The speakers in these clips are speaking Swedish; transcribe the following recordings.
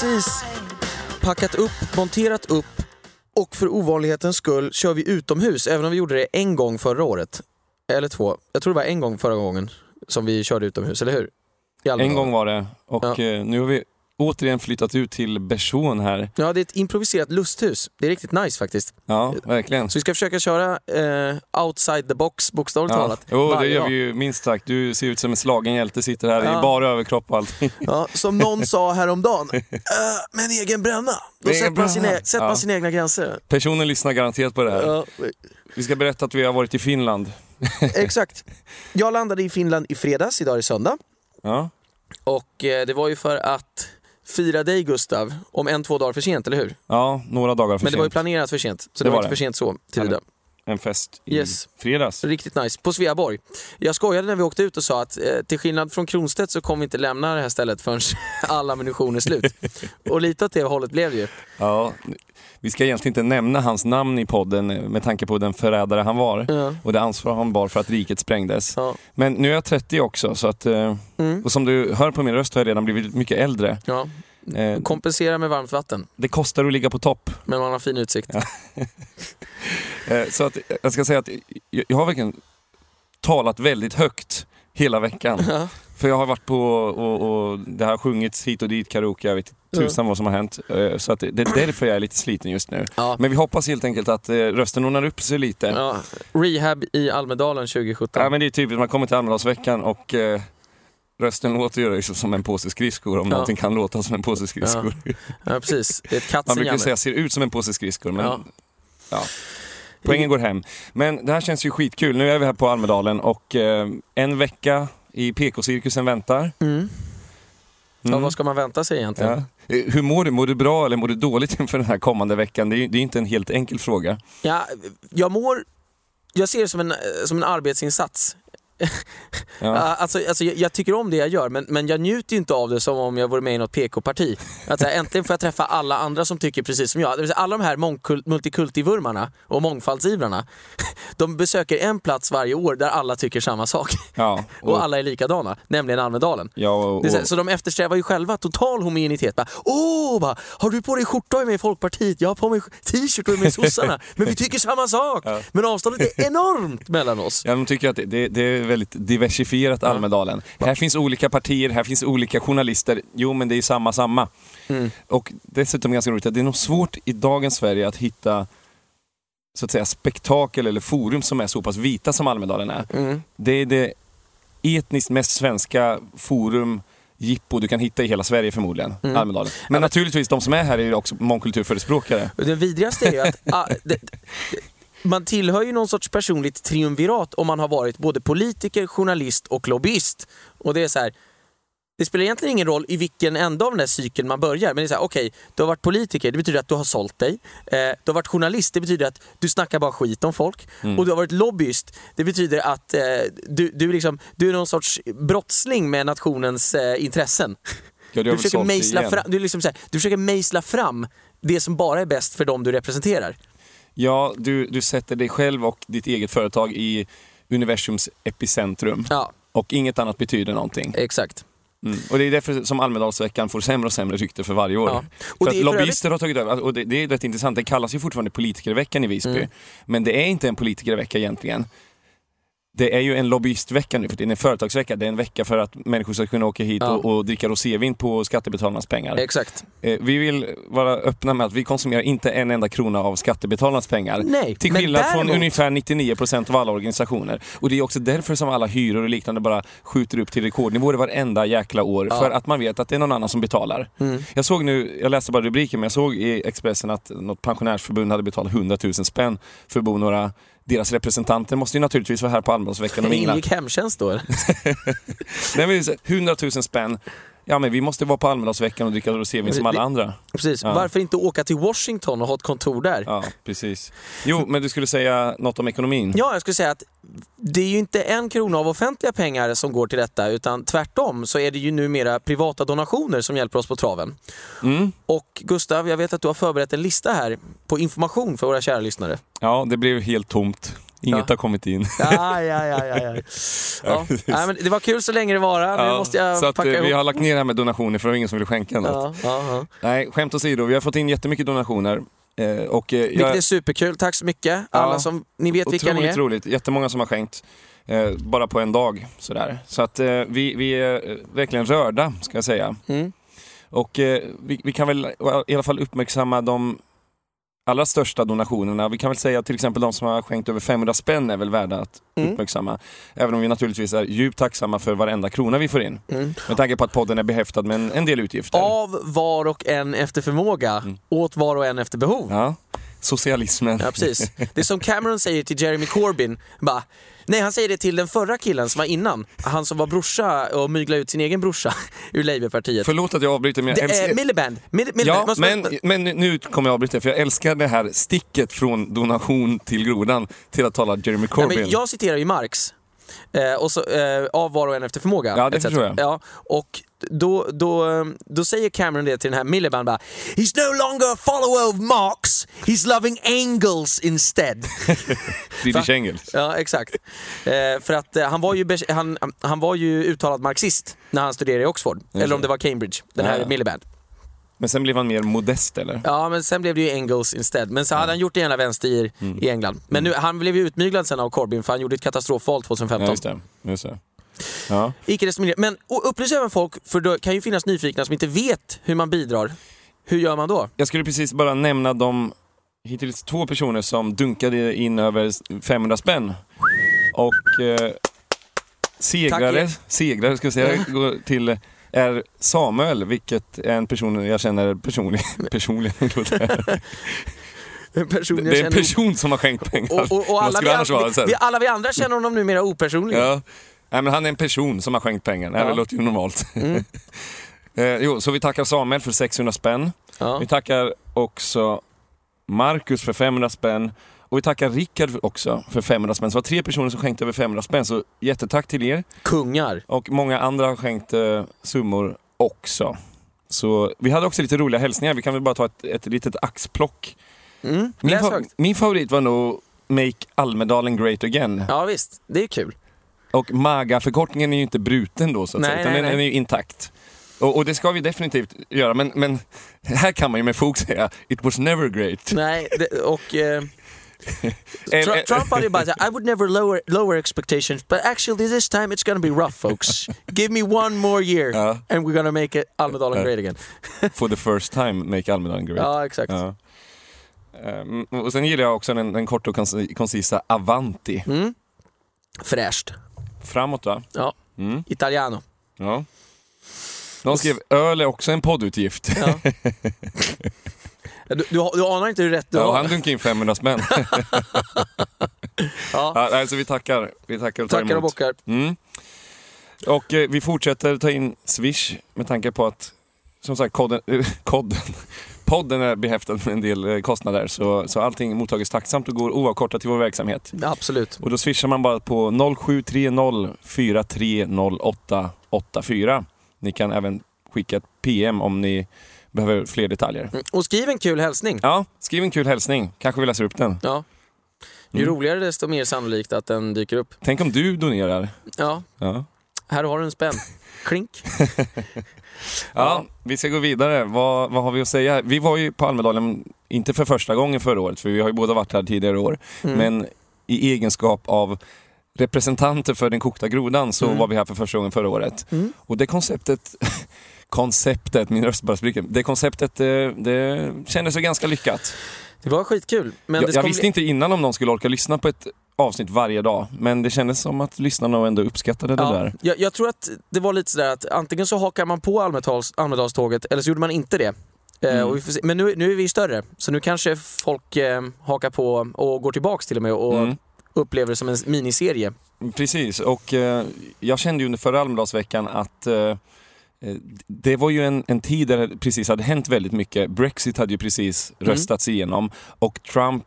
Precis packat upp, monterat upp och för ovanlighetens skull kör vi utomhus, även om vi gjorde det en gång förra året. Eller två. Jag tror det var en gång förra gången som vi körde utomhus, eller hur? En gång var det och Ja. eh, nu har vi återigen flyttat ut till Bersån här. Ja, det är ett improviserat lusthus. Det är riktigt nice faktiskt. Ja, verkligen. Så vi ska försöka köra eh, outside the box, bokstavligt Ja. talat. Jo, det gör vi ju minst sagt. Du ser ut som en slagen hjälte, sitter här Ja. i bara överkropp och allting. Ja, som någon sa häromdagen, äh, med en egen bränna. Då sätter man, sina, bränna. sätter man sina egna gränser. Personen lyssnar garanterat på det här. Vi ska berätta att vi har varit i Finland. exakt. Jag landade i Finland i fredags, idag är det söndag. Ja, Och eh, det var ju för att fira dig Gustav, om en, två dagar för sent, eller hur? ja några dagar för Men det var ju sent. planerat för sent, så det, Det var var inte det. för sent så tillvida. En fest i Yes. fredags. Riktigt nice. På Sveaborg. Jag skojade när vi åkte ut och sa att eh, till skillnad från Kronstedt så kommer vi inte lämna det här stället förrän all ammunition är slut. och lite åt det hållet blev det ju. Ja, vi ska egentligen inte nämna hans namn i podden eh, med tanke på den förrädare han var Ja. och det ansvar han bar för att riket sprängdes. Ja. Men nu är jag 30 också, så att, eh, Mm. och som du hör på min röst har jag redan blivit mycket äldre. Ja. Eh, Kompensera med varmt vatten, Det kostar att ligga på topp. men man har fin utsikt. Eh, Så att, jag ska säga att jag jag har verkligen talat väldigt högt hela veckan. Ja. För jag har varit på och, och det har sjungits hit och dit, karaoke, jag vet inte tusan vad som har hänt. Eh, Så att det det är därför jag är lite sliten just nu. Ja. Men vi hoppas helt enkelt att eh, rösten ordnar upp sig lite. Ja. Rehab i Almedalen 2017. Ja, men det är typiskt, man kommer till Almedalsveckan och eh, rösten låter ju liksom som en påse skridskor om Ja. någonting kan låta som en påse skridskor. Ja, precis. Det är ett Man brukar säga ser ut som en påse skridskor men Ja. ja. Poängen går hem. Men det här känns ju skitkul. Nu är vi här på Almedalen och eh, en vecka i PK-cirkusen väntar. Mm. Ja, Mm. vad ska man vänta sig egentligen? Ja. Eh, Hur mår du? Mår du bra eller mår du dåligt inför den här kommande veckan? Det är, det är inte en helt enkel fråga. Ja, jag mår... Jag ser det som en, som en arbetsinsats. Ja. Alltså, alltså, jag, jag tycker om det jag gör, men, men jag njuter ju inte av det som om jag vore med i något PK-parti. Att här, äntligen får jag träffa alla andra som tycker precis som jag. Det vill säga, alla de här multikultivurmarna och mångfaldsivrarna, de besöker en plats varje år där alla tycker samma sak. Ja, Och alla är likadana, nämligen Almedalen. ja, och, så, här, och, så de eftersträvar ju själva total homogenitet. Bara, Åh, bara, har du på dig skjorta och är med i Folkpartiet? Jag har på mig t-shirt och är med i sossarna. Men vi tycker samma sak! Men avståndet är enormt mellan oss. Ja, de tycker att det, det, det väldigt diversifierat Almedalen. Här finns olika partier, här finns olika journalister. Jo, men det är samma, samma. Mm. Och dessutom ganska roligt att det är nog svårt i dagens Sverige att hitta så att säga spektakel eller forum som är så pass vita som Almedalen är. Mm. Det är det etniskt mest svenska forum jippo du kan hitta i hela Sverige förmodligen, Mm. Almedalen. Men naturligtvis, de som är här är ju också mångkulturförespråkare. Det vidrigaste är ju att ah, det, det, man tillhör ju någon sorts personligt triumvirat om man har varit både politiker, journalist och lobbyist. Och det är så här. Det spelar egentligen ingen roll i vilken ända av den där cykeln man börjar. Men det är så här, okej, du har varit politiker, det betyder att du har sålt dig. Eh, du har varit journalist, det betyder att du snackar bara skit om folk. Och du har varit lobbyist, det betyder att eh, du, du, liksom, du är någon sorts brottsling med nationens eh, intressen. Ja, du försöker, mejsla fram, du, liksom så här, du försöker mejsla fram det som bara är bäst för dem du representerar. Ja, du, du sätter dig själv och ditt eget företag i universums epicentrum. Ja, Och inget annat betyder någonting. exakt. Mm. Och det är därför som Almedalsveckan får sämre och sämre rykte för varje år. Ja. För Och att det är för lobbyister har tagit över, och det, det är rätt intressant, det kallas ju fortfarande politikerveckan i Visby. Mm. Men det är inte en politikervecka egentligen. Det är ju en lobbyistvecka nu för tiden, en företagsvecka. Det är en vecka för att människor ska kunna åka hit Ja. och, och dricka rosévin på skattebetalarnas pengar. Exakt. Eh, vi vill vara öppna med att vi konsumerar inte en enda krona av skattebetalarnas pengar. Nej, Till skillnad från däremot- ungefär 99% av alla organisationer. Och det är också därför som alla hyror och liknande bara skjuter upp till rekordnivåer varenda jäkla år. Ja. För att man vet att det är någon annan som betalar. Mm. Jag såg nu, jag läste bara rubriken, men jag såg i Expressen att något pensionärsförbund hade betalat 100 000 spänn för att bo några deras representanter måste ju naturligtvis vara här på Almedalsveckan och mingla. Ingick hemtjänst då? Nej, men så här, 100 000 spänn. Ja men vi måste vara på Almedalsveckan och dricka rosévin som alla andra. Precis. Ja. Varför inte åka till Washington och ha ett kontor där? Ja, precis. Jo, men du skulle säga något om ekonomin? Ja, jag skulle säga att det är ju inte en krona av offentliga pengar som går till detta utan tvärtom så är det ju numera privata donationer som hjälper oss på traven. Mm. Och Gustav, jag vet att du har förberett en lista här på information för våra kära lyssnare. Ja, det blev helt tomt. Inget Ja. har kommit in. Ja, ja, ja, ja, ja. ja. Men det var kul så länge det varade. Nu Ja, måste jag så att, packa eh, ihop. vi har lagt ner det här med donationer för det var ingen som ville skänka något. Ja. Nej, skämt åsido, vi har fått in jättemycket donationer. Eh, och, eh, Vilket är superkul. Tack så mycket. Alla som ni vet vilka ni Otroligt är. roligt. Jättemånga som har skänkt. Eh, bara på en dag. Sådär. Så att eh, vi, vi är verkligen rörda, ska jag säga. Mm. Och vi, vi kan väl i alla fall uppmärksamma de allra största donationerna. Vi kan väl säga att till exempel de som har skänkt över 500 spänn är väl värda att Mm. uppmärksamma. Även om vi naturligtvis är djupt tacksamma för varenda krona vi får in. Mm. Med tanke på att podden är behäftad med en, en del utgifter. Av var och en efter förmåga, Mm. åt var och en efter behov. Ja. Socialismen. Ja, precis. Det är som Cameron säger till Jeremy Corbyn. Bara, nej, han säger det till den förra killen som var innan. Han som var brorsa och myglade ut sin egen brorsa ur Labourpartiet. Förlåt att jag avbryter men jag är älskar... Miliband. Mil, Miliband. Ja, men, men nu kommer jag avbryta för jag älskar det här sticket från donation till grodan till att tala Jeremy Nej, Corbyn. men jag citerar ju Marx. Eh, och så, eh, av var och en efter förmåga. Ja, det etc. förstår jag. Ja, och då, då, då säger Cameron det till den här Miliband bara He's no longer a follower of Marx, he's loving Engels instead. Friedrich Engels. ja, exakt. Eh, för att eh, han, var ju, han, han var ju uttalad marxist när han studerade i Oxford. Eller om det var Cambridge, den här Ja. Miliband. Men sen blev han mer modest eller? Ja, men sen blev det ju Engels instead. Men så hade han gjort det ena vänster i, Mm. i England. Men nu, han blev ju utmyglad sen av Corbyn för han gjorde ett katastrofval 2015. Ja, just det. Just det. Ja. Icke desto mindre. Men och upplysa även folk, för det kan ju finnas nyfikna som inte vet hur man bidrar. Hur gör man då? Jag skulle precis bara nämna de hittills två personer som dunkade in över 500 spänn. Och eh, segrare, Tack. segrare ska jag säga, går till är Samuel, vilket är en person jag känner personligen. personligen. En person det är en person som har skänkt pengar. Och, och, och alla, vi, vi, alla vi andra känner honom numera opersonligen. Ja. Nej, men han är en person som har skänkt pengar. Det Ja. låter ju normalt. Mm. eh, jo, så vi tackar Samuel för 600 spänn. Ja. Vi tackar också Marcus för 500 spänn. Och vi tackar Rickard också för 500 spänn. Så det var tre personer som skänkte över 500 spänn. Så jättetack till er. Kungar. Och många andra har skänkt eh, summor också. Så vi hade också lite roliga hälsningar. Vi kan väl bara ta ett, ett litet axplock. Mm. Min, fa- min favorit var nog Make Almedalen Great Again. Ja visst, det är kul. Och MAGA-förkortningen är ju inte bruten då så att Nej, säga, utan nej, den, nej. den är ju intakt. Och, och det ska vi definitivt göra, men, men här kan man ju med fog säga It was never great. Nej, det, och... Eh, Tru- eh, Trump hade ju bara sagt, I would never lower, lower expectations, but actually this time it's gonna be rough folks. Give me one more year Ja. and we're gonna make it Almedalen Ja. great again. For the first time, Make Almedalen great. Ja, exakt. Ja. Ehm, och sen gillar jag också den, den korta och konci- koncisa Avanti. Mm. Fräscht. Framåt va? Ja. Mm. Italiano. Ja. De skrev öl är också en poddutgift. Ja. Du, du, du anar inte hur rätt du Ja, och har. han dunkade in 500 spänn. Ja. ja, alltså vi tackar. Vi tackar och tar Tackar och emot. bockar. Mm. Och eh, vi fortsätter ta in Swish med tanke på att, som sagt, kodden, eh, podden är behäftad med en del eh, kostnader. Så, så allting mottages tacksamt och går oavkortat till vår verksamhet. Absolut. Och då swishar man bara på 0730 430884. Ni kan även skicka ett PM om ni behöver fler detaljer. Mm. Och skriv en kul hälsning. Ja, skriv en kul hälsning. Kanske vi läser upp den. Ja. Ju Mm. roligare desto mer sannolikt att den dyker upp. Tänk om du donerar. Ja, Ja. här har du en spänn. Klink. Ja, vi ska gå vidare. Vad, vad har vi att säga? Vi var ju på Almedalen, inte för första gången förra året, för vi har ju båda varit här tidigare år, Mm. men i egenskap av representanter för den kokta grodan så Mm. var vi här för första gången förra året. Mm. Och det konceptet, konceptet, min röst bara spricker, det konceptet det, det kändes ju ganska lyckat. Det var skitkul. Men jag jag visste bli... inte innan om någon skulle orka lyssna på ett avsnitt varje dag, men det kändes som att lyssnarna ändå uppskattade det Ja, där. jag, jag tror att det var lite sådär att antingen så hakar man på Almedals, Almedalståget eller så gjorde man inte det. Eh, Mm. se. Men nu, nu är vi större, så nu kanske folk eh, hakar på och går tillbaks till och med och Mm. upplever det som en miniserie. Precis, och eh, jag kände ju under förra Almedalsveckan att eh, eh, det var ju en, en tid där det precis hade hänt väldigt mycket. Brexit hade ju precis Mm. röstats igenom och Trump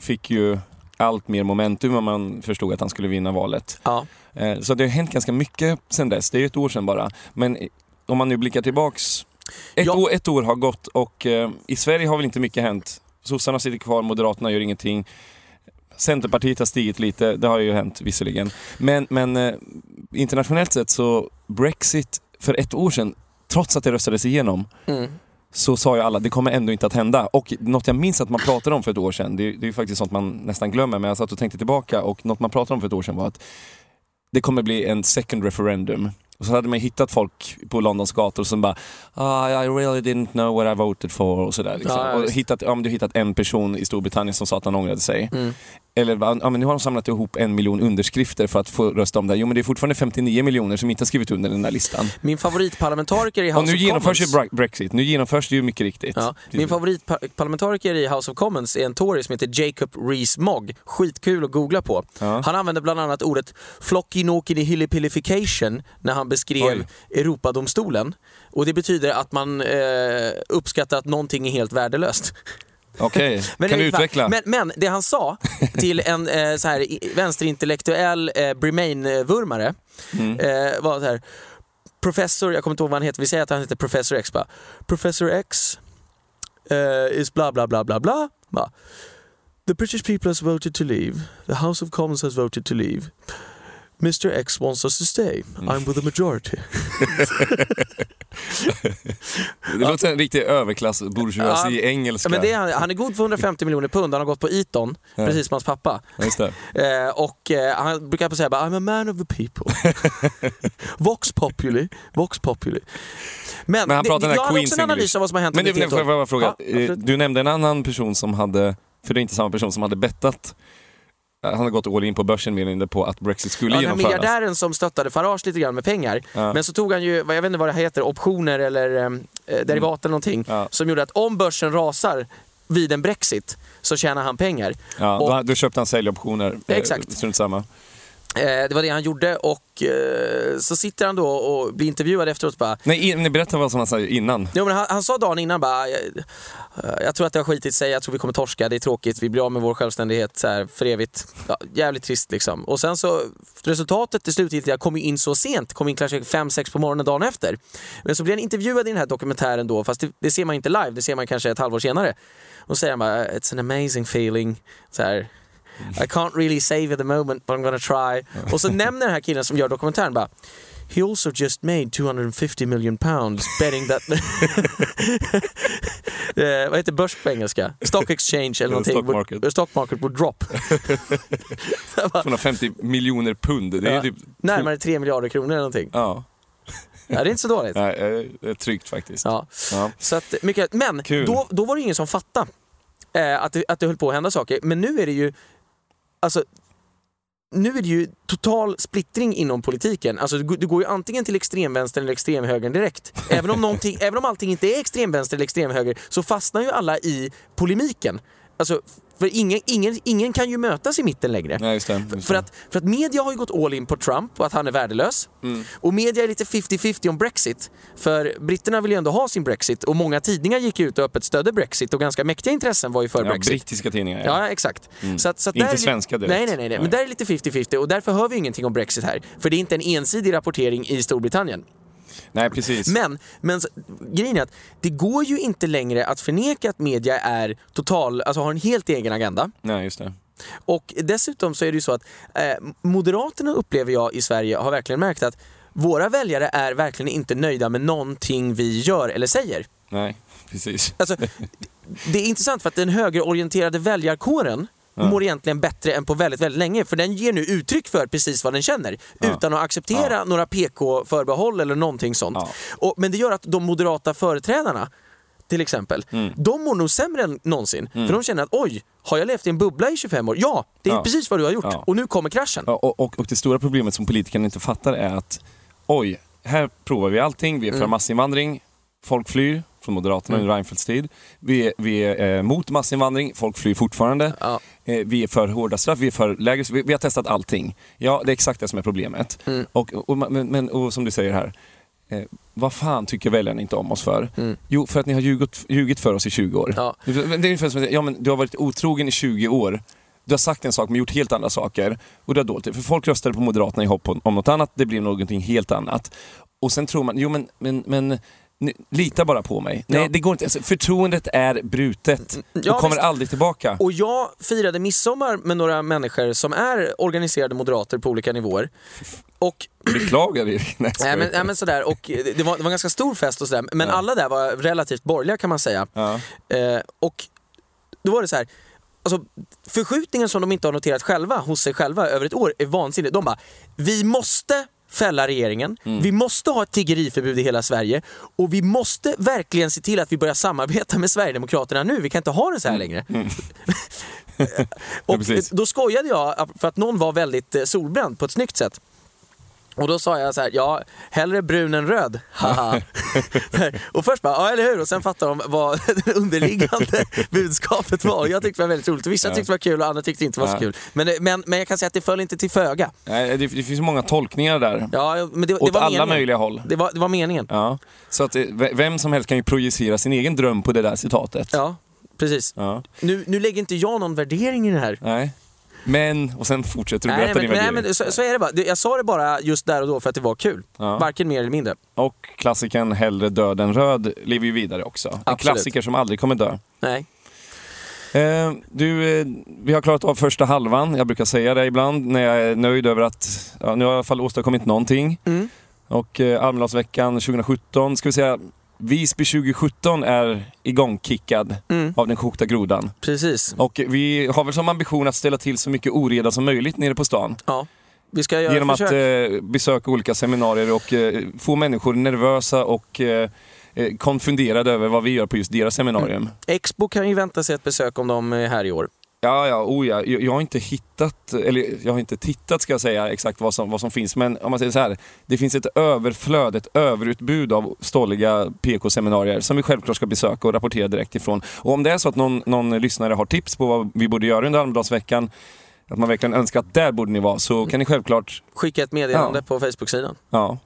fick ju allt mer momentum om man förstod att han skulle vinna valet. Ja. Eh, så det har hänt ganska mycket sedan dess, det är ju ett år sedan bara. Men eh, om man nu blickar tillbaks, ett, Ja. år, ett år har gått och eh, i Sverige har väl inte mycket hänt. Sossarna sitter kvar, Moderaterna gör ingenting. Centerpartiet har stigit lite, det har ju hänt visserligen. Men, men eh, internationellt sett så, Brexit för ett år sedan, trots att det röstades igenom, Mm. så sa ju alla det kommer ändå inte att hända. Och något jag minns att man pratade om för ett år sedan, det, det är ju faktiskt sånt man nästan glömmer, men jag satt och tänkte tillbaka och något man pratade om för ett år sedan var att det kommer bli en second referendum. Och så hade man hittat folk på Londons gator som bara ah, I really didn't know what I voted for och sådär. Liksom. Ja, ja, och hittat, ja, men du hittat en person i Storbritannien som sa att han ångrade sig. Mm. Eller ja, men nu har de samlat ihop en miljon underskrifter för att få rösta om det. Jo men det är fortfarande 59 miljoner som inte har skrivit under den där listan. Min favoritparlamentariker i Och House nu of genomförs ju Commons... Bre- Brexit, nu genomförs det ju mycket riktigt. Ja, min favoritparlamentariker i House of Commons är en tory som heter Jacob Rees-Mogg. Skitkul att googla på. Ja. Han använde bland annat ordet flockinokinihilipilification när han beskrev Oj. Europadomstolen. Och det betyder att man eh, uppskattar att någonting är helt värdelöst. Okej, Men kan du utveckla? Men, men det han sa till en eh, så här, vänsterintellektuell eh, Bremain-vurmare Mm. eh, var så här, Professor, jag kommer inte ihåg vad han heter, vi säger att han heter Professor X bara. Professor X eh, is bla bla bla bla bla. The British people has voted to leave. The House of Commons has voted to leave. Mr X wants us to stay. I'm with the majority. Det låter som en riktig överklass bourgeoisie Ja, engelska. Men det är, han, han är god för 150 miljoner pund, han har gått på Eton, Ja. precis som hans pappa. Det. Eh, och eh, han brukar säga bara, I'm a man of the people. Vox populi, Vox populi. Men, Men han det, pratar den jag Queens också en analys av vad som har hänt Men det, under det, får jag bara fråga, Ja, Eh, du nämnde en annan person som hade, för det är inte samma person som hade bettat, han har gått all in på börsen mer på att Brexit skulle Ja, den genomföras. miljardären som stöttade Farage lite grann med pengar. Ja. Men så tog han ju, jag vet inte vad det heter, optioner eller eh, derivat eller någonting. Ja. Som gjorde att om börsen rasar vid en Brexit så tjänar han pengar. Ja, och- då, då köpte han säljoptioner. Eh, Exakt. Strunt samma. Eh, det var det han gjorde och eh, så sitter han då och blir intervjuad efteråt bara Nej, in- nej, berätta vad som han sa innan. Jo, men han, han sa dagen innan bara, jag, jag tror att det har skitit sig, jag tror vi kommer torska, det är tråkigt, vi blir av med vår självständighet så här, för evigt. Ja, jävligt trist liksom. Och sen så, resultatet, det slutgiltiga, kom ju in så sent, kom in kanske 5-6 på morgonen dagen efter. Men så blir han intervjuad i den här dokumentären då, fast det, det ser man inte live, det ser man kanske ett halvår senare. Och säger han bara, it's an amazing feeling. Så här, I can't really save at the moment but I'm gonna try. Och så nämner den här killen som gör dokumentären bara He also just made 250 million pounds betting that... eh, vad heter börs på engelska? Stock exchange eller någonting. Stock would- market. stock market would drop. 250 miljoner pund, det är Ja. typ... Närmare 3 miljarder kronor eller någonting. Ja, Ja, det är inte så dåligt. Nej, eh, det är tryggt faktiskt. Ja. Ja. Så att, mycket, men Kul. då, då var det ingen som fattade eh, att, det, att det höll på att hända saker. Men nu är det ju, alltså, nu är det ju total splittring inom politiken. Alltså, du, går- ju antingen till extremvänster eller extremhögern direkt. Även om, även om allting inte är extremvänster eller extremhöger så fastnar ju alla i polemiken. Alltså, för ingen, ingen, ingen kan ju mötas i mitten längre. Nej, just det. Just För det. att, för att media har ju gått all in på Trump och att han är värdelös. Mm. Och media är lite 50-50 om Brexit. För britterna vill ju ändå ha sin Brexit och många tidningar gick ut och öppet stödde Brexit och ganska mäktiga intressen var ju för Ja, Brexit. brittiska tidningar. Ja, exakt. Mm. Så att, så att Inte svenska direkt. Nej, nej, nej, nej. Men där är det lite 50-50 och därför hör vi ingenting om Brexit här. För det är inte en ensidig rapportering i Storbritannien. Nej, precis. Men, men grejen är att det går ju inte längre att förneka att media är total, alltså har en helt egen agenda. Nej, just det. Och dessutom så är det ju så att eh, Moderaterna upplever jag i Sverige har verkligen märkt att våra väljare är verkligen inte nöjda med någonting vi gör eller säger. Nej, precis. Alltså, det är intressant för att den högerorienterade väljarkåren Ja. mår egentligen bättre än på väldigt, väldigt länge för den ger nu uttryck för precis vad den känner utan att acceptera några PK-förbehåll eller någonting sånt. Och, men det gör att de moderata företrädarna till exempel, Mm. de mår nog sämre än någonsin. För de känner att oj, har jag levt i en bubbla i 25 år? Ja, det är Ja. precis vad du har gjort. Ja. Och nu kommer kraschen. Ja, och, och, och det stora problemet som politikerna inte fattar är att oj, här provar vi allting. Vi är för Mm. massinvandring, folk flyr från Moderaterna Mm. under Reinfeldts tid. Vi är, vi är eh, mot massinvandring, folk flyr fortfarande. Ja. Eh, vi är för hårda straff, vi är för lägre vi, vi har testat allting. Ja, det är exakt det som är problemet. Mm. Och, och, men, men, och som du säger här, eh, vad fan tycker väljarna inte om oss för? Mm. Jo, för att ni har ljugit, ljugit för oss i 20 år. Ja. Det är ungefär som att ja, men du har varit otrogen i 20 år. Du har sagt en sak men gjort helt andra saker. Och det har dåligt. För folk röstade på Moderaterna i hopp om något annat, det blir någonting helt annat. Och sen tror man, jo men, men, men "Nu, lita bara på mig. Nej, Ja. det går inte. Alltså, förtroendet är brutet Ja, och kommer visst. aldrig tillbaka. Och jag firade midsommar med några människor som är organiserade moderater på olika nivåer. Och Beklagar Erik. Nej, Nej men, nej, men sådär, och det var, det var en ganska stor fest och sådär, men Ja. alla där var relativt borgerliga kan man säga. Ja. Eh, och då var det så här. Alltså, förskjutningen som de inte har noterat själva hos sig själva över ett år är vansinnig. De bara, vi måste fälla regeringen, Mm. vi måste ha ett tiggeriförbud i hela Sverige och vi måste verkligen se till att vi börjar samarbeta med Sverigedemokraterna nu, vi kan inte ha det så här längre. och Mm. precis. då skojade jag för att någon var väldigt eh, solbränd på ett snyggt sätt. Och då sa jag så här, ja, hellre brun än röd. Haha. och först bara, ja eller hur? Och sen fattade de vad det underliggande budskapet var. Jag tyckte det var väldigt roligt. Vissa Ja. tyckte det var kul och andra tyckte inte det var så kul. Men, men, men jag kan säga att det föll inte till föga. Nej, det, det finns många tolkningar där. Ja, men det, det Åt var alla meningen. möjliga håll. Det var, det var meningen. Ja. Så att eh, vem som helst kan ju projicera sin egen dröm på det där citatet. Ja, precis. Ja. Nu, nu lägger inte jag någon värdering i det här. Nej. Men, och sen fortsätter du Nej, berätta men, din nej, men så, så är det bara. Jag sa det bara just där och då för att det var kul. Ja. Varken mer eller mindre. Och klassikern Hellre död än röd lever ju vidare också. En Absolut. klassiker som aldrig kommer dö. Nej. Eh, du, eh, vi har klarat av första halvan. Jag brukar säga det ibland när jag är nöjd över att ja, nu har jag i alla fall åstadkommit någonting. Mm. Och eh, Almedalsveckan 2017, ska vi säga Visby 2017 är igångkickad Mm. av den kokta grodan. Precis. Och vi har väl som ambition att ställa till så mycket oreda som möjligt nere på stan. Ja. Vi ska göra Genom ett att försök. eh, besöka olika seminarier och eh, få människor nervösa och eh, eh, konfunderade över vad vi gör på just deras seminarium. Expo kan ju vänta sig ett besök om de är här i år. Ja, ja, oh ja. Jag, jag har inte hittat, eller jag har inte tittat ska jag säga exakt vad som, vad som finns, men om man säger så här. Det finns ett överflöd, ett överutbud av ståliga PK-seminarier som vi självklart ska besöka och rapportera direkt ifrån. Och om det är så att någon, någon lyssnare har tips på vad vi borde göra under Almedalsveckan, att man verkligen önskar att där borde ni vara, så kan ni självklart, Skicka ett meddelande Ja. på Facebook-sidan. ja,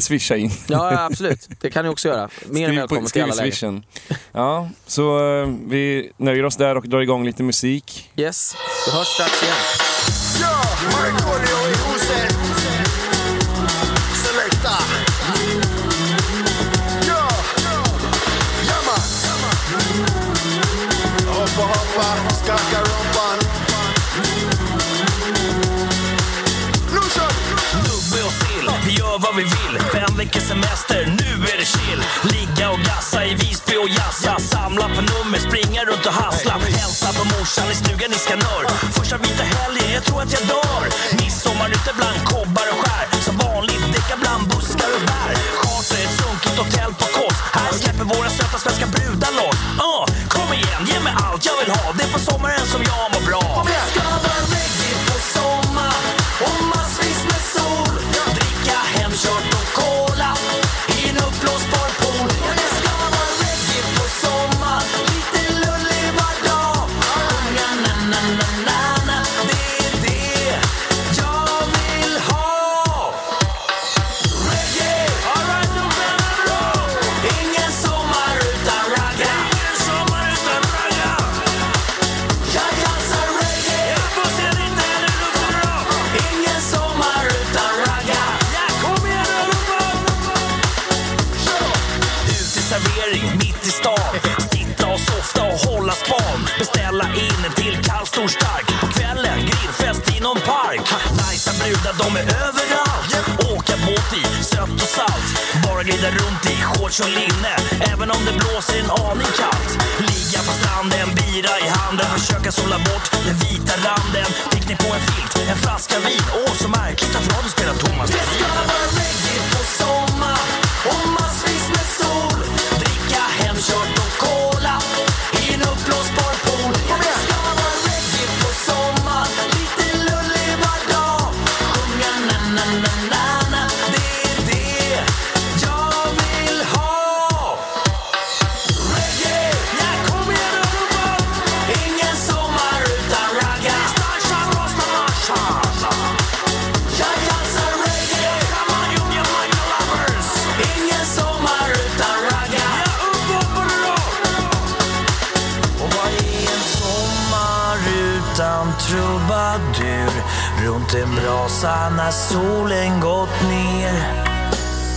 swisha in. Ja, ja, absolut. Det kan ni också göra. Mer än skriv i alla läger. swishen. Ja, så eh, vi nöjer oss där och drar igång lite musik. Yes, vi hörs strax igen. Vad vi vill. Fem veckors semester, nu är det chill. Ligga och gassa i Visby och jassa. Samla på nummer, springa runt och hassla. Hälsa på morsan i stugan i Skanör. Första vita helgen, jag tror att jag dör. Midsommar ute bland kobbar och skär. Som vanligt, däcka bland buskar och bär. Charter ett sunkigt hotell på Kos. Här släpper våra söta svenska brudar loss. Uh, kom igen, ge mig allt jag vill ha. Det är på sommaren som jag brasa när solen gått ner.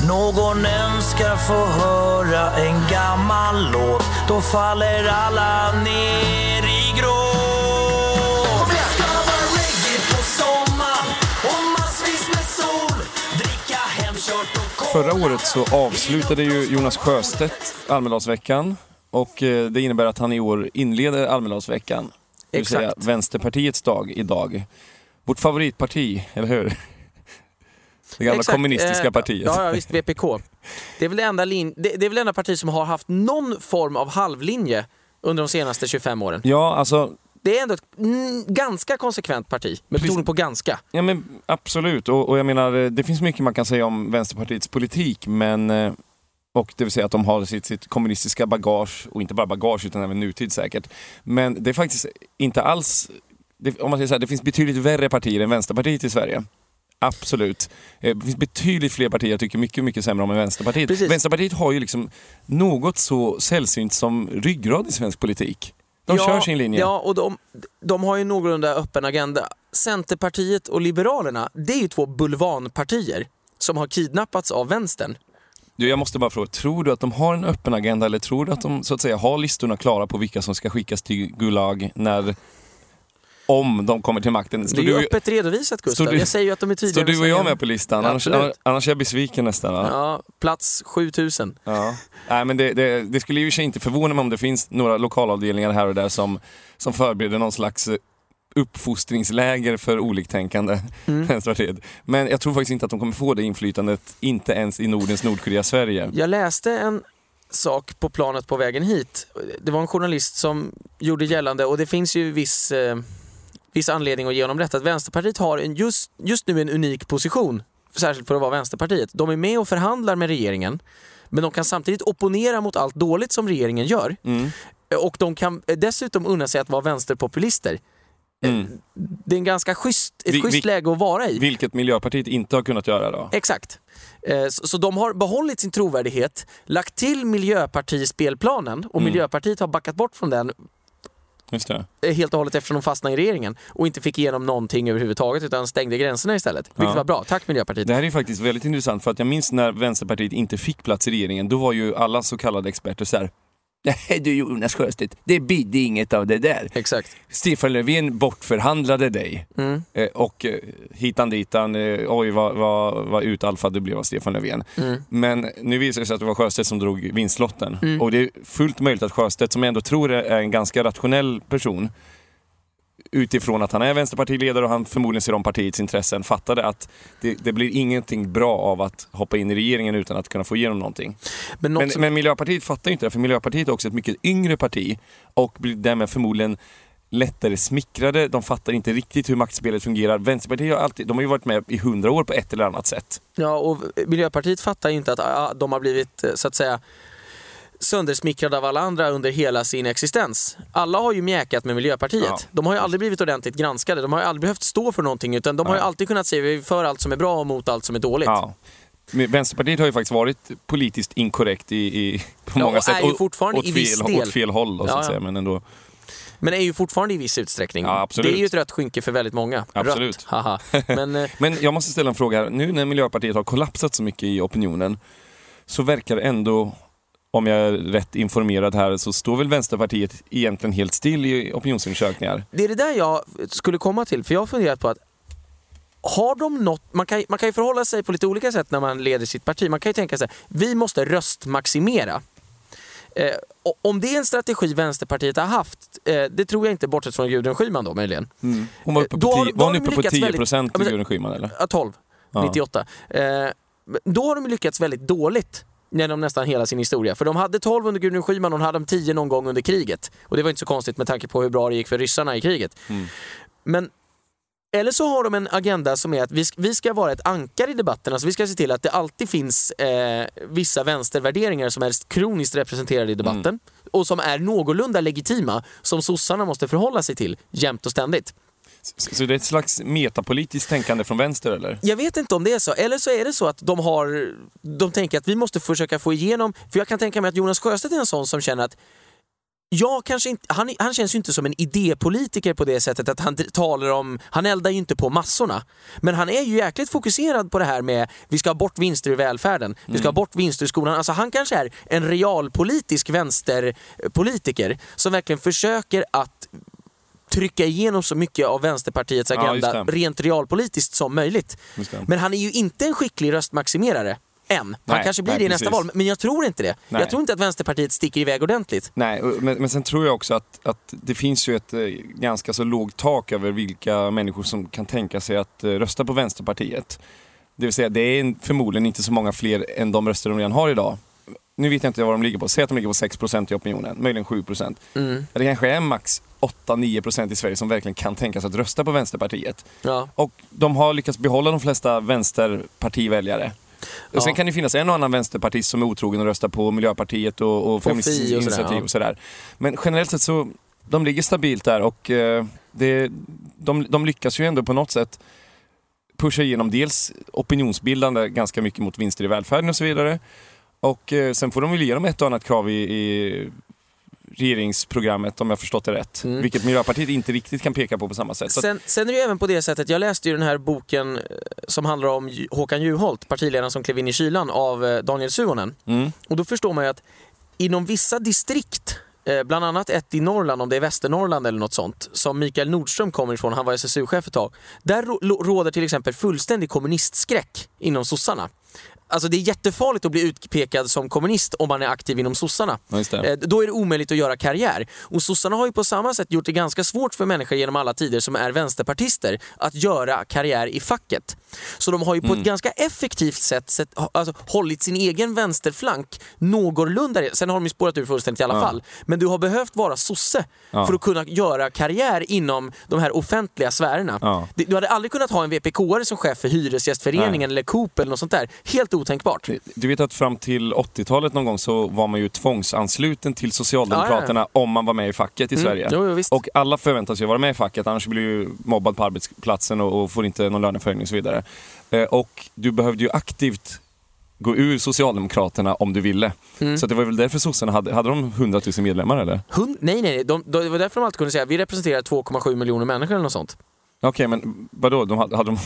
Någon önskar få höra en gammal låt Då faller alla ner i gråt Det ska vara reggae på sommaren och massvis med sol Dricka hemkört och cola Förra året så avslutade ju Jonas Sjöstedt Almedalsveckan och eh, det innebär att han i år inleder Almedalsveckan. Det vill säga Exakt. Vänsterpartiets dag idag. Vårt favoritparti, eller hur? Det gamla Exakt, kommunistiska eh, partiet. Ja, ja, visst, VPK. Det är, väl det, enda lin- det, det är väl det enda parti som har haft någon form av halvlinje under de senaste 25 åren. Ja, alltså Det är ändå ett ganska konsekvent parti, med betoning på ganska. Ja men absolut, och, och jag menar eh, det finns mycket man kan säga om Vänsterpartiets politik men eh, och det vill säga att de har sitt, sitt kommunistiska bagage, och inte bara bagage utan även nutid säkert. Men det är faktiskt inte alls, det, om man säger så här, det finns betydligt värre partier än Vänsterpartiet i Sverige. Absolut. Eh, Det finns betydligt fler partier jag tycker mycket, mycket sämre om än Vänsterpartiet. Precis. Vänsterpartiet har ju liksom något så sällsynt som ryggrad i svensk politik. De kör sin linje. Ja, och de, de har ju någorlunda öppen agenda. Centerpartiet och Liberalerna, det är ju två bulvanpartier som har kidnappats av vänstern. Du, jag måste bara fråga, tror du att de har en öppen agenda eller tror du att de så att säga har listorna klara på vilka som ska skickas till Gulag när, om de kommer till makten? Det Står är ju du, öppet redovisat Gustav. du- Jag säger ju att de är tydliga. står du och jag med på listan? Annars, annars är jag besviken nästan. Va? Ja, plats 7000. Ja. Nej, men det, det, det skulle ju inte förvåna mig om det finns några lokalavdelningar här och där som, som förbereder någon slags eh, uppfostringsläger för oliktänkande. Mm. Men jag tror faktiskt inte att de kommer få det inflytandet, inte ens i Nordens Nordkorea, Sverige. Jag läste en sak på planet på vägen hit. Det var en journalist som gjorde gällande, och det finns ju viss, eh, viss anledning att ge honom rätt, att Vänsterpartiet har en just, just nu en unik position, särskilt för att vara Vänsterpartiet. De är med och förhandlar med regeringen, men de kan samtidigt opponera mot allt dåligt som regeringen gör. Mm. Och de kan eh, dessutom unna sig att vara vänsterpopulister. Mm. Det är en ganska schysst, ett Vi- schysst vi- läge att vara i. Vilket Miljöpartiet inte har kunnat göra då. Exakt. Eh, Så, så de har behållit sin trovärdighet, lagt till Miljöpartispelplanen och Mm. Miljöpartiet har backat bort från den Just det. eh, helt och hållet eftersom de fastnade i regeringen och inte fick igenom någonting överhuvudtaget utan stängde gränserna istället. Vilket Ja. var bra. Tack Miljöpartiet. Det här är faktiskt väldigt intressant för att jag minns när Vänsterpartiet inte fick plats i regeringen, då var ju alla så kallade experter så här. Nej du Jonas Sjöstedt, det bidde inget av det där. Exakt. Stefan Löfven bortförhandlade dig. Mm. Eh, och eh, hitan ditan, eh, oj vad, vad, vad utalfad du blev av Stefan Löfven. Mm. Men nu visar det sig att det var Sjöstedt som drog vinstlotten. Och det är fullt möjligt att Sjöstedt, som jag ändå tror är en ganska rationell person, utifrån att han är vänsterpartiledare och han förmodligen ser om partiets intressen, fattade att det, det blir ingenting bra av att hoppa in i regeringen utan att kunna få igenom någonting. Men något Men, som, men Miljöpartiet fattar ju inte det, för Miljöpartiet är också ett mycket yngre parti och blir därmed förmodligen lättare smickrade. De fattar inte riktigt hur maktspelet fungerar. Vänsterpartiet har, alltid, de har ju varit med i hundra år på ett eller annat sätt. ja, och Miljöpartiet fattar ju inte att ah, de har blivit eh, så att säga söndersmickrade av alla andra under hela sin existens. Alla har ju mjäkat med Miljöpartiet. Ja. De har ju aldrig blivit ordentligt granskade. De har ju aldrig behövt stå för någonting utan de har ju alltid kunnat säga vi är för allt som är bra och mot allt som är dåligt. Ja. Vänsterpartiet har ju faktiskt varit politiskt inkorrekt i, i, på Ja, många och sätt. är ju fortfarande åt i viss fel, del. Åt fel håll då, så Ja, att ja. säga. Men ändå. Men är ju fortfarande i viss utsträckning. Ja. Det är ju ett rött skynke för väldigt många. Absolut. Rött, haha. Men eh, Men jag måste ställa en fråga här. Nu när Miljöpartiet har kollapsat så mycket i opinionen så verkar det ändå, om jag är rätt informerad här, så står väl Vänsterpartiet egentligen helt still i opinionsundersökningar. det är det där jag skulle komma till, för jag har funderat på att har de något, man kan, man kan ju förhålla sig på lite olika sätt när man leder sitt parti. Man kan ju tänka sig vi måste röstmaximera. Eh, om det är en strategi Vänsterpartiet har haft, eh, det tror jag inte bortsett från Gudrun Schyman då möjligen. Hon var uppe på, har- tio, då var hon uppe på lyckats 10 väldigt- procent Gudrun Schyman eller? Ja, 12, Ja. 98. Eh, då har de lyckats väldigt dåligt genom nästan hela sin historia. För de hade 12 under Gudrun Schyman och de hade de 10 någon gång under kriget. Och det var inte så konstigt med tanke på hur bra det gick för ryssarna i kriget. Mm. Men eller så har de en agenda som är att vi ska, vi ska vara ett ankar i debatten. Alltså vi ska se till att det alltid finns eh, vissa vänstervärderingar som är kroniskt representerade i debatten Mm. och som är någorlunda legitima, som sossarna måste förhålla sig till jämt och ständigt. Så det är ett slags metapolitiskt tänkande från vänster eller? Jag vet inte om det är så. Eller så är det så att de har de tänker att vi måste försöka få igenom, för jag kan tänka mig att Jonas Sjöstedt är en sån som känner att jag kanske inte, han, han känns ju inte som en idépolitiker på det sättet att han talar om, han eldar ju inte på massorna. Men han är ju jäkligt fokuserad på det här med vi ska ha bort vinster i välfärden, vi ska ha bort vinster i skolan. Alltså han kanske är en realpolitisk vänsterpolitiker som verkligen försöker att trycka igenom så mycket av Vänsterpartiets Ja, agenda det. rent realpolitiskt som möjligt. Men han är ju inte en skicklig röstmaximerare. Än. Han Nej, kanske blir nej, det i nästa val, men jag tror inte det. Nej. Jag tror inte att Vänsterpartiet sticker iväg ordentligt. Nej, men, men sen tror jag också att, att det finns ju ett eh, ganska så lågt tak över vilka människor som kan tänka sig att eh, rösta på Vänsterpartiet. Det vill säga, det är en- förmodligen inte så många fler än de röster de redan har idag. Nu vet jag inte vad de ligger på. Säg att de ligger på 6% i opinionen, möjligen 7%. Mm. Det kanske är max 8-9% i Sverige som verkligen kan tänka sig att rösta på Vänsterpartiet. Ja. Och de har lyckats behålla de flesta vänsterpartiväljare. Och sen Ja. kan det finnas en och annan vänsterpartist som är otrogen och röstar på Miljöpartiet och, och Feministiskt sådär, initiativ ja. och sådär. Men generellt sett så, de ligger stabilt där och eh, det, de, de lyckas ju ändå på något sätt pusha igenom dels opinionsbildande ganska mycket mot vinster i välfärden och så vidare. Och eh, sen får de väl igenom ett och annat krav i, i regeringsprogrammet om jag förstått det rätt. Mm. Vilket Miljöpartiet inte riktigt kan peka på på samma sätt. Sen, sen är det ju även på det sättet, jag läste ju den här boken eh, som handlar om Håkan Juholt, partiledaren som klev in i kylan av eh, Daniel Suhonen. mm, Och då förstår man ju att inom vissa distrikt, eh, bland annat ett i Norrland, om det är Västernorrland eller något sånt, som Mikael Nordström kommer ifrån, han var SSU-chef ett tag. Där råder till exempel fullständig kommunistskräck inom sossarna. Alltså det är jättefarligt att bli utpekad som kommunist om man är aktiv inom sossarna. ja. Eh, Då är det omöjligt att göra karriär. Och sossarna har ju på samma sätt gjort det ganska svårt för människor genom alla tider som är vänsterpartister att göra karriär i facket. Så de har ju på Mm. ett ganska effektivt sätt sett, alltså, hållit sin egen vänsterflank någorlunda. Sen har de ju spårat ur fullständigt i alla Ja. fall. Men du har behövt vara sosse Ja. för att kunna göra karriär inom de här offentliga sfärerna. Ja. Du hade aldrig kunnat ha en VPK-are som chef för Hyresgästföreningen eller Coop eller något sånt där. Helt otänkbart. Du vet att fram till 80-talet någon gång så var man ju tvångsansluten till Socialdemokraterna om man var med i facket i Sverige. Jo. Och alla förväntas ju vara med i facket, annars blir du mobbad på arbetsplatsen och, och får inte någon löneförhöjning och så vidare. Eh, och du behövde ju aktivt gå ur Socialdemokraterna om du ville. Mm. Så det var väl därför sossarna hade, hade de 100 000 medlemmar eller? Hund, nej, nej, de, de, det var därför de alltid kunde säga vi representerar 2,7 miljoner människor eller något sånt. Okej, men vadå? De hade, hade de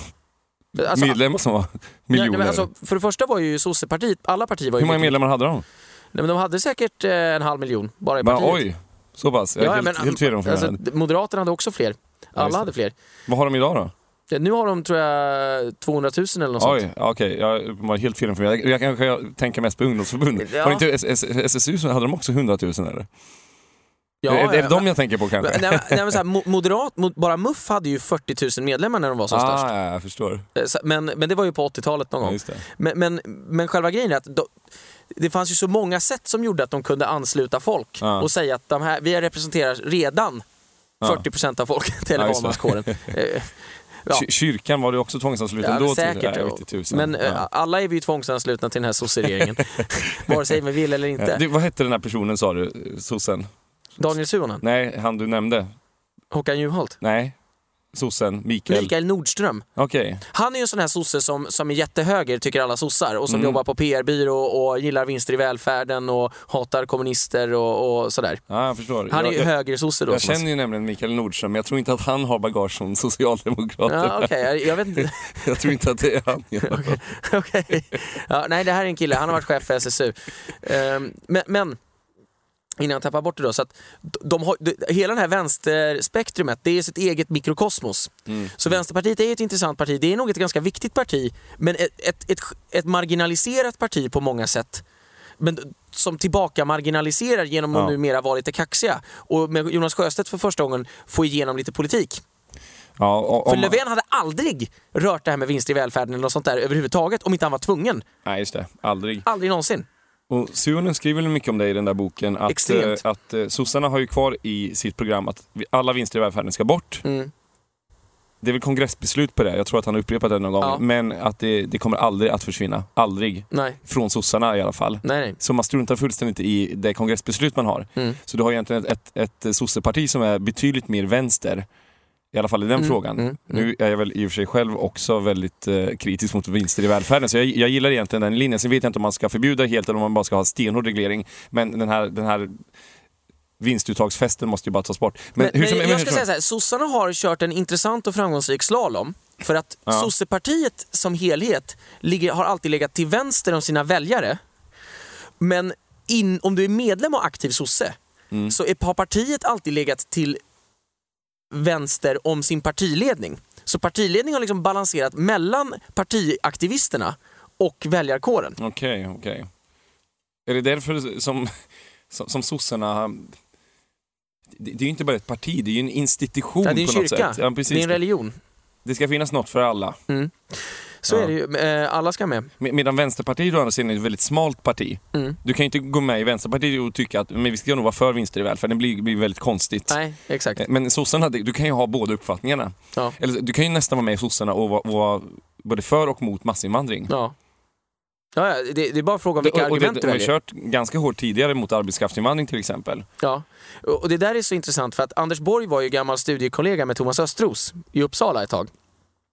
Alltså, medlemmar som var nej, miljoner? nej, men alltså, för det första var ju sossepartiet, alla partier var ju... Hur många medlemmar hade de? Nej, men de hade säkert eh, en halv miljon bara i partiet. oj, så pass? Jag är helt, helt fel om alltså. Moderaterna hade också fler. Alla det. hade fler. Vad har de idag då? Ja, Nu har de, tror jag, 200 000 eller något sånt. Oj, ja, okej. Jag var helt fel för mig. Jag, jag kanske jag tänker mest på ungdomsförbund. Ja. Var inte SSU hade de också 100 000 eller? Ja, är, är det ja, de jag tänker på kanske? men- Nej, nej, men så här, mo- moderat, mo- bara MUF hade ju 40 000 medlemmar när de var som störst. ah, ja, jag förstår. Eh, Men, men det var ju på 80-talet någon Ja, gång. det. Men, men, men själva grejen är att de, det fanns ju så många sätt som gjorde att de kunde ansluta folk Ja. och säga att de här, vi representerar redan Ja. 40% av folket, eller Ja, det. Eh, Ja. Ky- Kyrkan var det också tvångsansluten Ja, då? säkert. Till, tusan. Men eh, ja. alla är vi ju tvångsanslutna till den här sosseregeringen. Vare sig vi vill eller inte. Du, vad hette den här personen sa du, sossen? Daniel Suhonen, Nej, han du nämnde? Håkan Juholt, Nej, sossen, Mikael. Mikael Nordström. Okej. Han är ju en sån här sosse som, som är jättehöger, tycker alla sossar, och som Mm. jobbar på PR-byrå och gillar vinster i välfärden och hatar kommunister och, och sådär. Ja, jag förstår. Han är ju högersosse då. jag känner ju nämligen Mikael Nordström, men jag tror inte att han har bagage som socialdemokrat. Ja, okej, jag, jag vet inte. Jag tror inte att det är han. Okej. Ja, nej, det här är en kille, han har varit chef för SSU. Ehm, men, men innan jag tappar bort det då, så att de har, de, hela det här vänsterspektrumet, det är sitt eget mikrokosmos. Mm. Så Vänsterpartiet är ett intressant parti, det är nog ett ganska viktigt parti, men ett, ett, ett, ett marginaliserat parti på många sätt. Men som tillbaka marginaliserar genom att Ja. numera vara lite kaxiga. Och med Jonas Sjöstedt för första gången få igenom lite politik. Ja, och, För om, Löfven hade aldrig rört det här med vinster i välfärden eller något sånt där överhuvudtaget om inte han var tvungen. Nej, just det. Aldrig. Aldrig någonsin. Och Suhonen skriver mycket om det i den där boken. Att, Extremt. eh, att eh, sossarna har ju kvar i sitt program att alla vinster i välfärden ska bort. Mm. Det är väl kongressbeslut på det, jag tror att han har upprepat det någon gång. Ja. Men att det, det kommer aldrig att försvinna. Aldrig. Nej, Från sossarna i alla fall. nej, nej. Så man struntar fullständigt i det kongressbeslut man har. Mm. Så du har egentligen ett, ett, ett sosseparti som är betydligt mer vänster. I alla fall i den Mm, frågan. mm, Nu är jag väl i och för sig själv också väldigt eh, kritisk mot vinster i välfärden. Så jag, jag gillar egentligen den linjen. Sen vet jag inte om man ska förbjuda helt eller om man bara ska ha stenhård reglering. Men den här, den här vinstuttagsfesten måste ju bara tas bort. Men, Men, som, men jag ska säga så här, sossarna har kört en intressant och framgångsrik slalom. För att Ja. sossepartiet som helhet ligger, har alltid legat till vänster om sina väljare. Men in, om du är medlem och aktiv sosse Mm. så är, har partiet alltid legat till vänster om sin partiledning. Så partiledningen har liksom balanserat mellan partiaktivisterna och väljarkåren. Okej, okej. Är det därför som, som, som sossarna... Det, det är ju inte bara ett parti, det är ju en institution Ja, det är en på något kyrka, sätt. Ja, precis. det är en religion. Det ska finnas något för alla. Så Ja. är det ju. Eh, Alla ska med. Med- Medan Vänsterpartiet å andra sidan är ett väldigt smalt parti. Mm. Du kan ju inte gå med i Vänsterpartiet och tycka att men vi ska nog vara för vinster i välfärden. Det blir, blir väldigt konstigt. Nej, exakt. Eh, Men sossarna, det- du kan ju ha båda uppfattningarna. Ja. Eller, du kan ju nästan vara med i sossarna och vara, vara både för och mot massinvandring. Ja. Ja, det, det är bara fråga om vilka och, och det, argument de du har ju väljer. kört ganska hårt tidigare mot arbetskraftsinvandring till exempel. Ja. Och det där är så intressant för att Anders Borg var ju gammal studiekollega med Thomas Östros i Uppsala ett tag.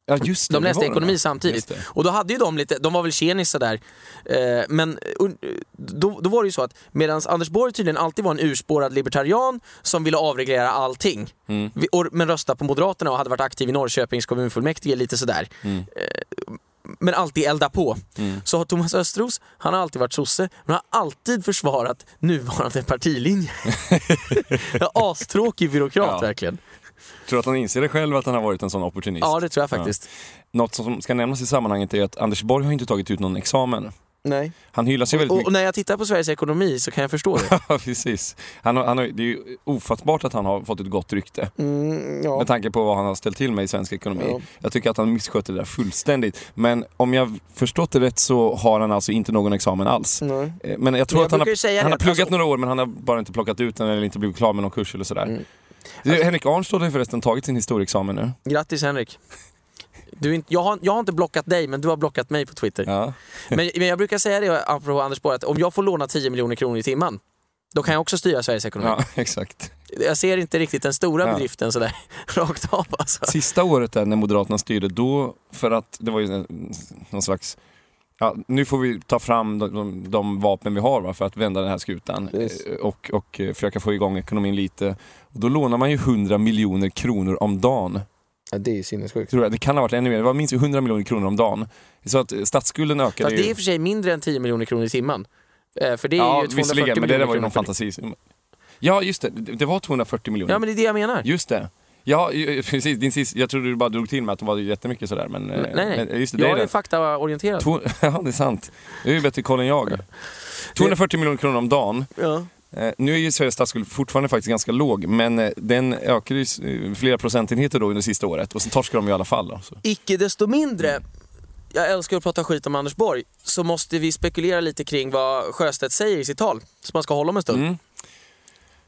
Ja, just det, De det läste det, ekonomi va? samtidigt. Det. Och då hade ju de lite, de var väl tjenisar där. Eh, men un- då, då var det ju så att medan Anders Borg tydligen alltid var en urspårad libertarian som ville avreglera allting. Mm. Vi- och- Men röstade på Moderaterna och hade varit aktiv i Norrköpings kommunfullmäktige lite sådär. Mm. Eh, men alltid elda på. Mm. Så har Thomas Östros, han har alltid varit sosse, men har alltid försvarat nuvarande partilinje. Astråkig byråkrat Ja. verkligen. Tror du att han inser det själv att han har varit en sån opportunist? Ja, det tror jag faktiskt. Något som ska nämnas i sammanhanget är att Anders Borg har inte tagit ut någon examen. Nej. Han hyllas ju väldigt Och, mycket. och när jag tittar på Sveriges ekonomi så kan jag förstå det. Ja, precis. Han han det är ju ofattbart att han har fått ett gott rykte. Mm, ja. Med tanke på vad han har ställt till med i svensk ekonomi. Ja. Jag tycker att han missköter det där fullständigt. Men om jag förstått det rätt så har han alltså inte någon examen alls. Nej. Eh, Men jag tror Men jag att han har, han har pluggat några år men han har bara inte plockat ut den eller inte blivit klar med någon kurs eller sådär. Mm. Du, Henrik Arnstad har ju förresten tagit sin historieexamen nu. Grattis Henrik. Du inte, jag, har, jag har inte blockat dig, men du har blockat mig på Twitter. Ja. Men, men jag brukar säga det, apropå Anders Borg, att om jag får låna 10 miljoner kronor i timmen, då kan jag också styra Sveriges ekonomi. ja, exakt. Jag ser inte riktigt den stora Ja. bedriften sådär rakt av alltså. Sista året där när Moderaterna styrde, då, för att det var ju någon slags Ja, nu får vi ta fram de, de, de vapen vi har va, för att vända den här skutan Yes. eh, och, och eh, försöka få igång ekonomin lite. Och då lånar man ju 100 miljoner kronor om dagen. Ja, det är sinnessjukt. Tror jag. Det kan ha varit ännu mer, det var minst 100 miljoner kronor om dagen. Så att eh, statsskulden ökade Fast det är i och för sig mindre än 10 miljoner kronor i timmen. För det är Ja, ju 240 visserligen, men det där var ju miljoner någon fantasi. Ja, just det. Det det var 240 miljoner. Ja, men det är det jag menar. Just det. Ja, precis. Din sist, jag trodde du bara drog till med att det var jättemycket sådär. Men, eh, nej, nej. men just det, det är Jag är faktaorienterad. Ja, det är sant. Du är ju bättre koll än jag. 240 miljoner kronor om dagen. Ja. Eh, nu är ju Sveriges statsskuld fortfarande faktiskt ganska låg, men eh, den ökade ju flera procentenheter då under sista året och sen torskar de ju i alla fall. Då, så. Icke desto mindre, jag älskar att prata skit om Anders Borg, så måste vi spekulera lite kring vad Sjöstedt säger i sitt tal, som man ska hålla om en stund. Mm.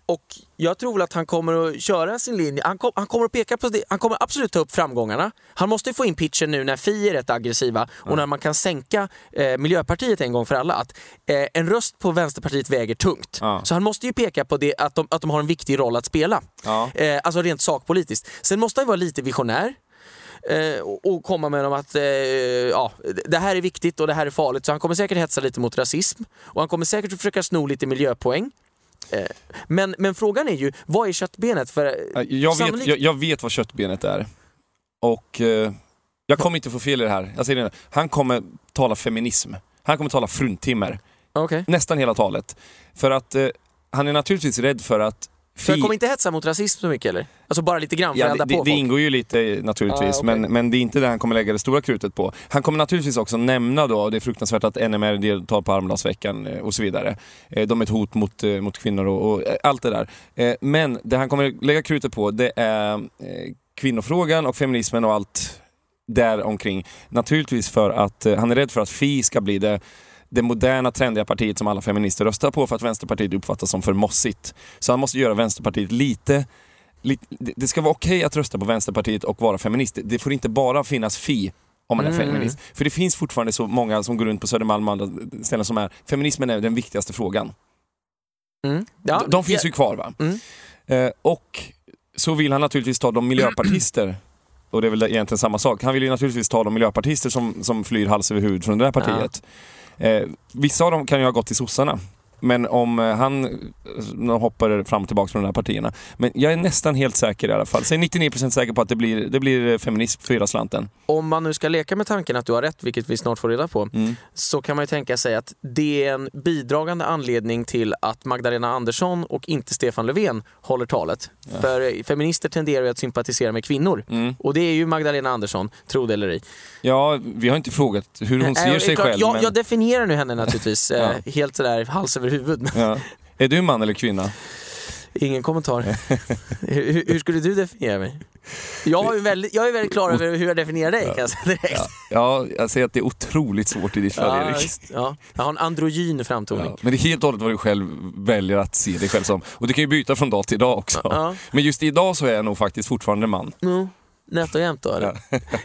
Och jag tror att han kommer att köra sin linje. Han, kom, han kommer att peka på det. Han kommer absolut ta upp framgångarna. Han måste ju få in pitchen nu när Fi är rätt aggressiva och när man kan sänka eh, Miljöpartiet en gång för alla. Att eh, en röst på Vänsterpartiet väger tungt. Ja. Så han måste ju peka på det, att, de, att de har en viktig roll att spela. Ja. Eh, alltså rent sakpolitiskt. Sen måste han vara lite visionär. Eh, och, komma med dem att eh, ja, det här är viktigt och det här är farligt. Så han kommer säkert hetsa lite mot rasism. Och han kommer säkert försöka sno lite miljöpoäng. Eh, men, men frågan är ju, vad är köttbenet? För, eh, Jag, vet, sannolikt- jag, jag vet vad köttbenet är. Och eh, jag kommer inte få fel i det här. Jag säger det, han kommer tala feminism. Han kommer tala fruntimmer. Okej. Nästan hela talet. För att eh, han är naturligtvis rädd för att Så jag kommer inte hetsa mot rasism så mycket eller? Alltså bara lite grann för Ja, att elda det, på det folk? ingår ju lite naturligtvis, Ah, okej. men, men det är inte det han kommer lägga det stora krutet på. Han kommer naturligtvis också nämna då, och det är fruktansvärt att NMR deltar på Almedalsveckan eh, och så vidare. Eh, De är ett hot mot, eh, mot kvinnor och, och eh, allt det där. Eh, Men det han kommer lägga krutet på det är eh, kvinnofrågan och feminismen och allt där omkring. Naturligtvis för att eh, han är rädd för att Fi ska bli det det moderna trendiga partiet som alla feminister röstar på för att Vänsterpartiet uppfattas som för mossigt. Så han måste göra Vänsterpartiet lite Lite- det ska vara okej att rösta på Vänsterpartiet och vara feminist. Det får inte bara finnas fi om man är Mm. feminist. För det finns fortfarande så många som går runt på Södermalm och andra ställen som är, feminismen är den viktigaste frågan. Mm. Ja, de, de finns ja, ju kvar va? Mm. Eh, och så vill han naturligtvis ta de miljöpartister, och det är väl egentligen samma sak, han vill ju naturligtvis ta de miljöpartister som, som flyr hals över huvud från det där partiet. Eh, vissa av dem kan ju ha gått till sossarna. Men om eh, han eh, hoppar fram och tillbaka från de här partierna. Men jag är nästan helt säker i alla fall. Så jag är 99% säker på att det blir, det blir eh, feminism för hela slanten. Om man nu ska leka med tanken att du har rätt, vilket vi snart får reda på, Mm. så kan man ju tänka sig att det är en bidragande anledning till att Magdalena Andersson och inte Stefan Löfven håller talet. För feminister tenderar ju att sympatisera med kvinnor. Mm. Och det är ju Magdalena Andersson, tro det eller ej. Ja, vi har inte frågat hur hon ser är sig klart, själv. Jag, men- jag definierar nu henne naturligtvis, eh, helt sådär hals över huvud. Men ja. Är du man eller kvinna? ingen kommentar. hur, hur skulle du definiera mig? Jag, ju väldigt, jag är väldigt klar över hur jag definierar dig kan jag säga direkt. Ja, jag säger att det är otroligt svårt i ditt fall, Ja, Erik. just, ja. Jag har en androgyn framtoning. Ja, men det är helt och hållet vad du själv väljer att se dig själv som. Och du kan ju byta från dag till dag också. Ja. Men just idag så är jag nog faktiskt fortfarande man. Mm. Nätt och jämnt då?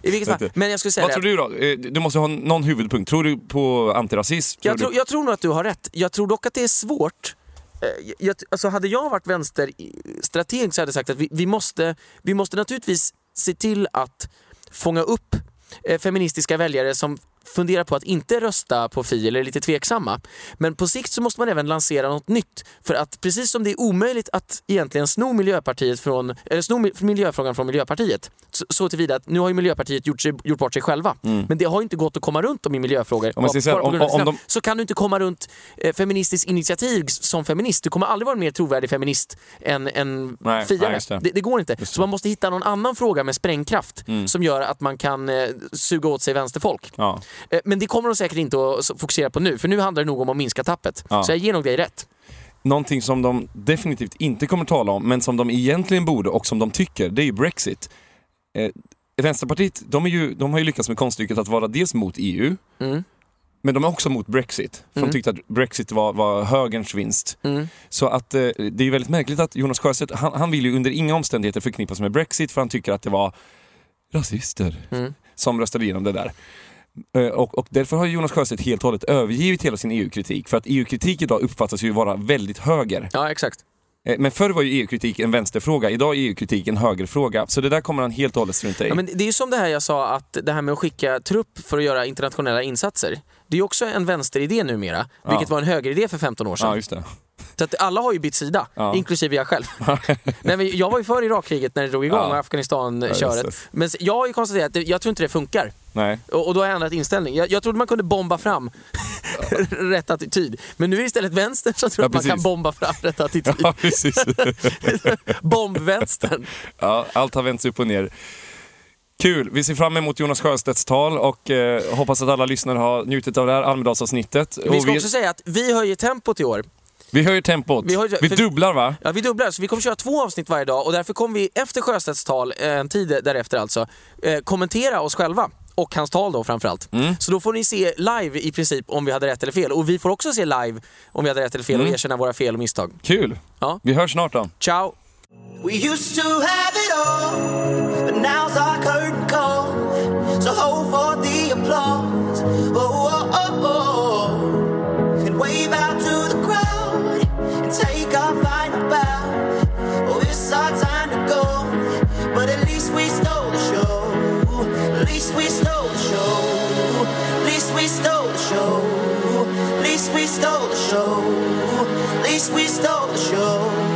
I vilket fall. Men jag skulle säga Vad det. tror du då? Eh, Du måste ha någon huvudpunkt. Tror du på antirasism? Jag, tror, jag tror nog att du har rätt. Jag tror dock att det är svårt. Eh, Jag, alltså hade jag varit vänsterstrateg så hade jag sagt att vi, vi, måste, vi måste naturligtvis se till att fånga upp eh, feministiska väljare som funderar på att inte rösta på Fi eller är lite tveksamma. Men på sikt så måste man även lansera något nytt. För att precis som det är omöjligt att egentligen sno, Miljöpartiet från, eller sno mi- miljöfrågan från Miljöpartiet, så, så tillvida att nu har ju Miljöpartiet gjort, sig, gjort bort sig själva. Men det har inte gått att komma runt dem i miljöfrågor. Om säger så här, bara om- om de- så kan du inte komma runt eh, feministiskt initiativ som feminist. Du kommer aldrig vara en mer trovärdig feminist än en Nej, det. det. Det, går inte. Så man måste hitta någon annan fråga med sprängkraft Mm. som gör att man kan eh, suga åt sig vänsterfolk. Ja. Eh, men det kommer de säkert inte att fokusera på nu, för nu handlar det nog om att minska tappet. Ja. Så jag ger nog dig rätt. Någonting som de definitivt inte kommer tala om, men som de egentligen borde och som de tycker, det är ju Brexit. Eh, Vänsterpartiet, de, är ju, de har ju lyckats med konststycket att vara dels mot EU, Mm. men de är också mot Brexit. För Mm. de tyckte att Brexit var, var högerns vinst. Mm. Så att eh, det är ju väldigt märkligt att Jonas Sjöstedt, han, han vill ju under inga omständigheter förknippas med Brexit för han tycker att det var rasister Mm. som röstade igenom det där. Eh, Och, och därför har Jonas Sjöstedt helt och hållet övergivit hela sin EU-kritik. För att EU-kritik idag uppfattas ju vara väldigt höger. Ja, exakt. Eh, Men förr var ju EU-kritik en vänsterfråga, idag är EU-kritik en högerfråga. Så det där kommer han helt och hållet strunta i. Ja, men det är ju som det här jag sa, att det här med att skicka trupp för att göra internationella insatser. Det är ju också en vänsteridé numera, vilket var en högeridé för 15 år sedan. Ja, just det. Så att alla har ju bytt sida, Ja. inklusive jag själv. Nej, men jag var ju för Irakkriget när det drog igång Ja. Afghanistan-köret. Ja, men jag har ju konstaterat att det, jag tror inte det funkar. Nej. Och, och då har jag ändrat inställning. Jag, jag trodde man kunde bomba fram rätt attityd. Men nu är det istället vänstern som tror Ja, att man kan bomba fram rätt attityd. Ja, precis. Bombvänstern. Ja, allt har vänts upp och ner. Kul! Vi ser fram emot Jonas Sjöstedts tal och eh, hoppas att alla lyssnare har njutit av det här Almedalsavsnittet. Vi ska vi, också säga att vi höjer tempot i år. Vi höjer tempot. Vi Vi, höjer- för- dubblar va? Ja, vi dubblar, så vi kommer köra två avsnitt varje dag och därför kommer vi efter Sjöstedts tal, eh, en tid därefter alltså, eh, kommentera oss själva. Och hans tal då framförallt. Mm. Så då får ni se live i princip om vi hade rätt eller fel. Och vi får också se live om vi hade rätt eller fel och Mm. erkänna våra fel och misstag. Kul! Ja. Vi hörs snart då. Ciao! We used to have it all, but now's our curtain call. So hold for the applause. Oh, take our final bow. Oh, it's our time to go, but at least we stole the show. At least we stole the show. At least we stole the show. At least we stole the show. At least we stole the show.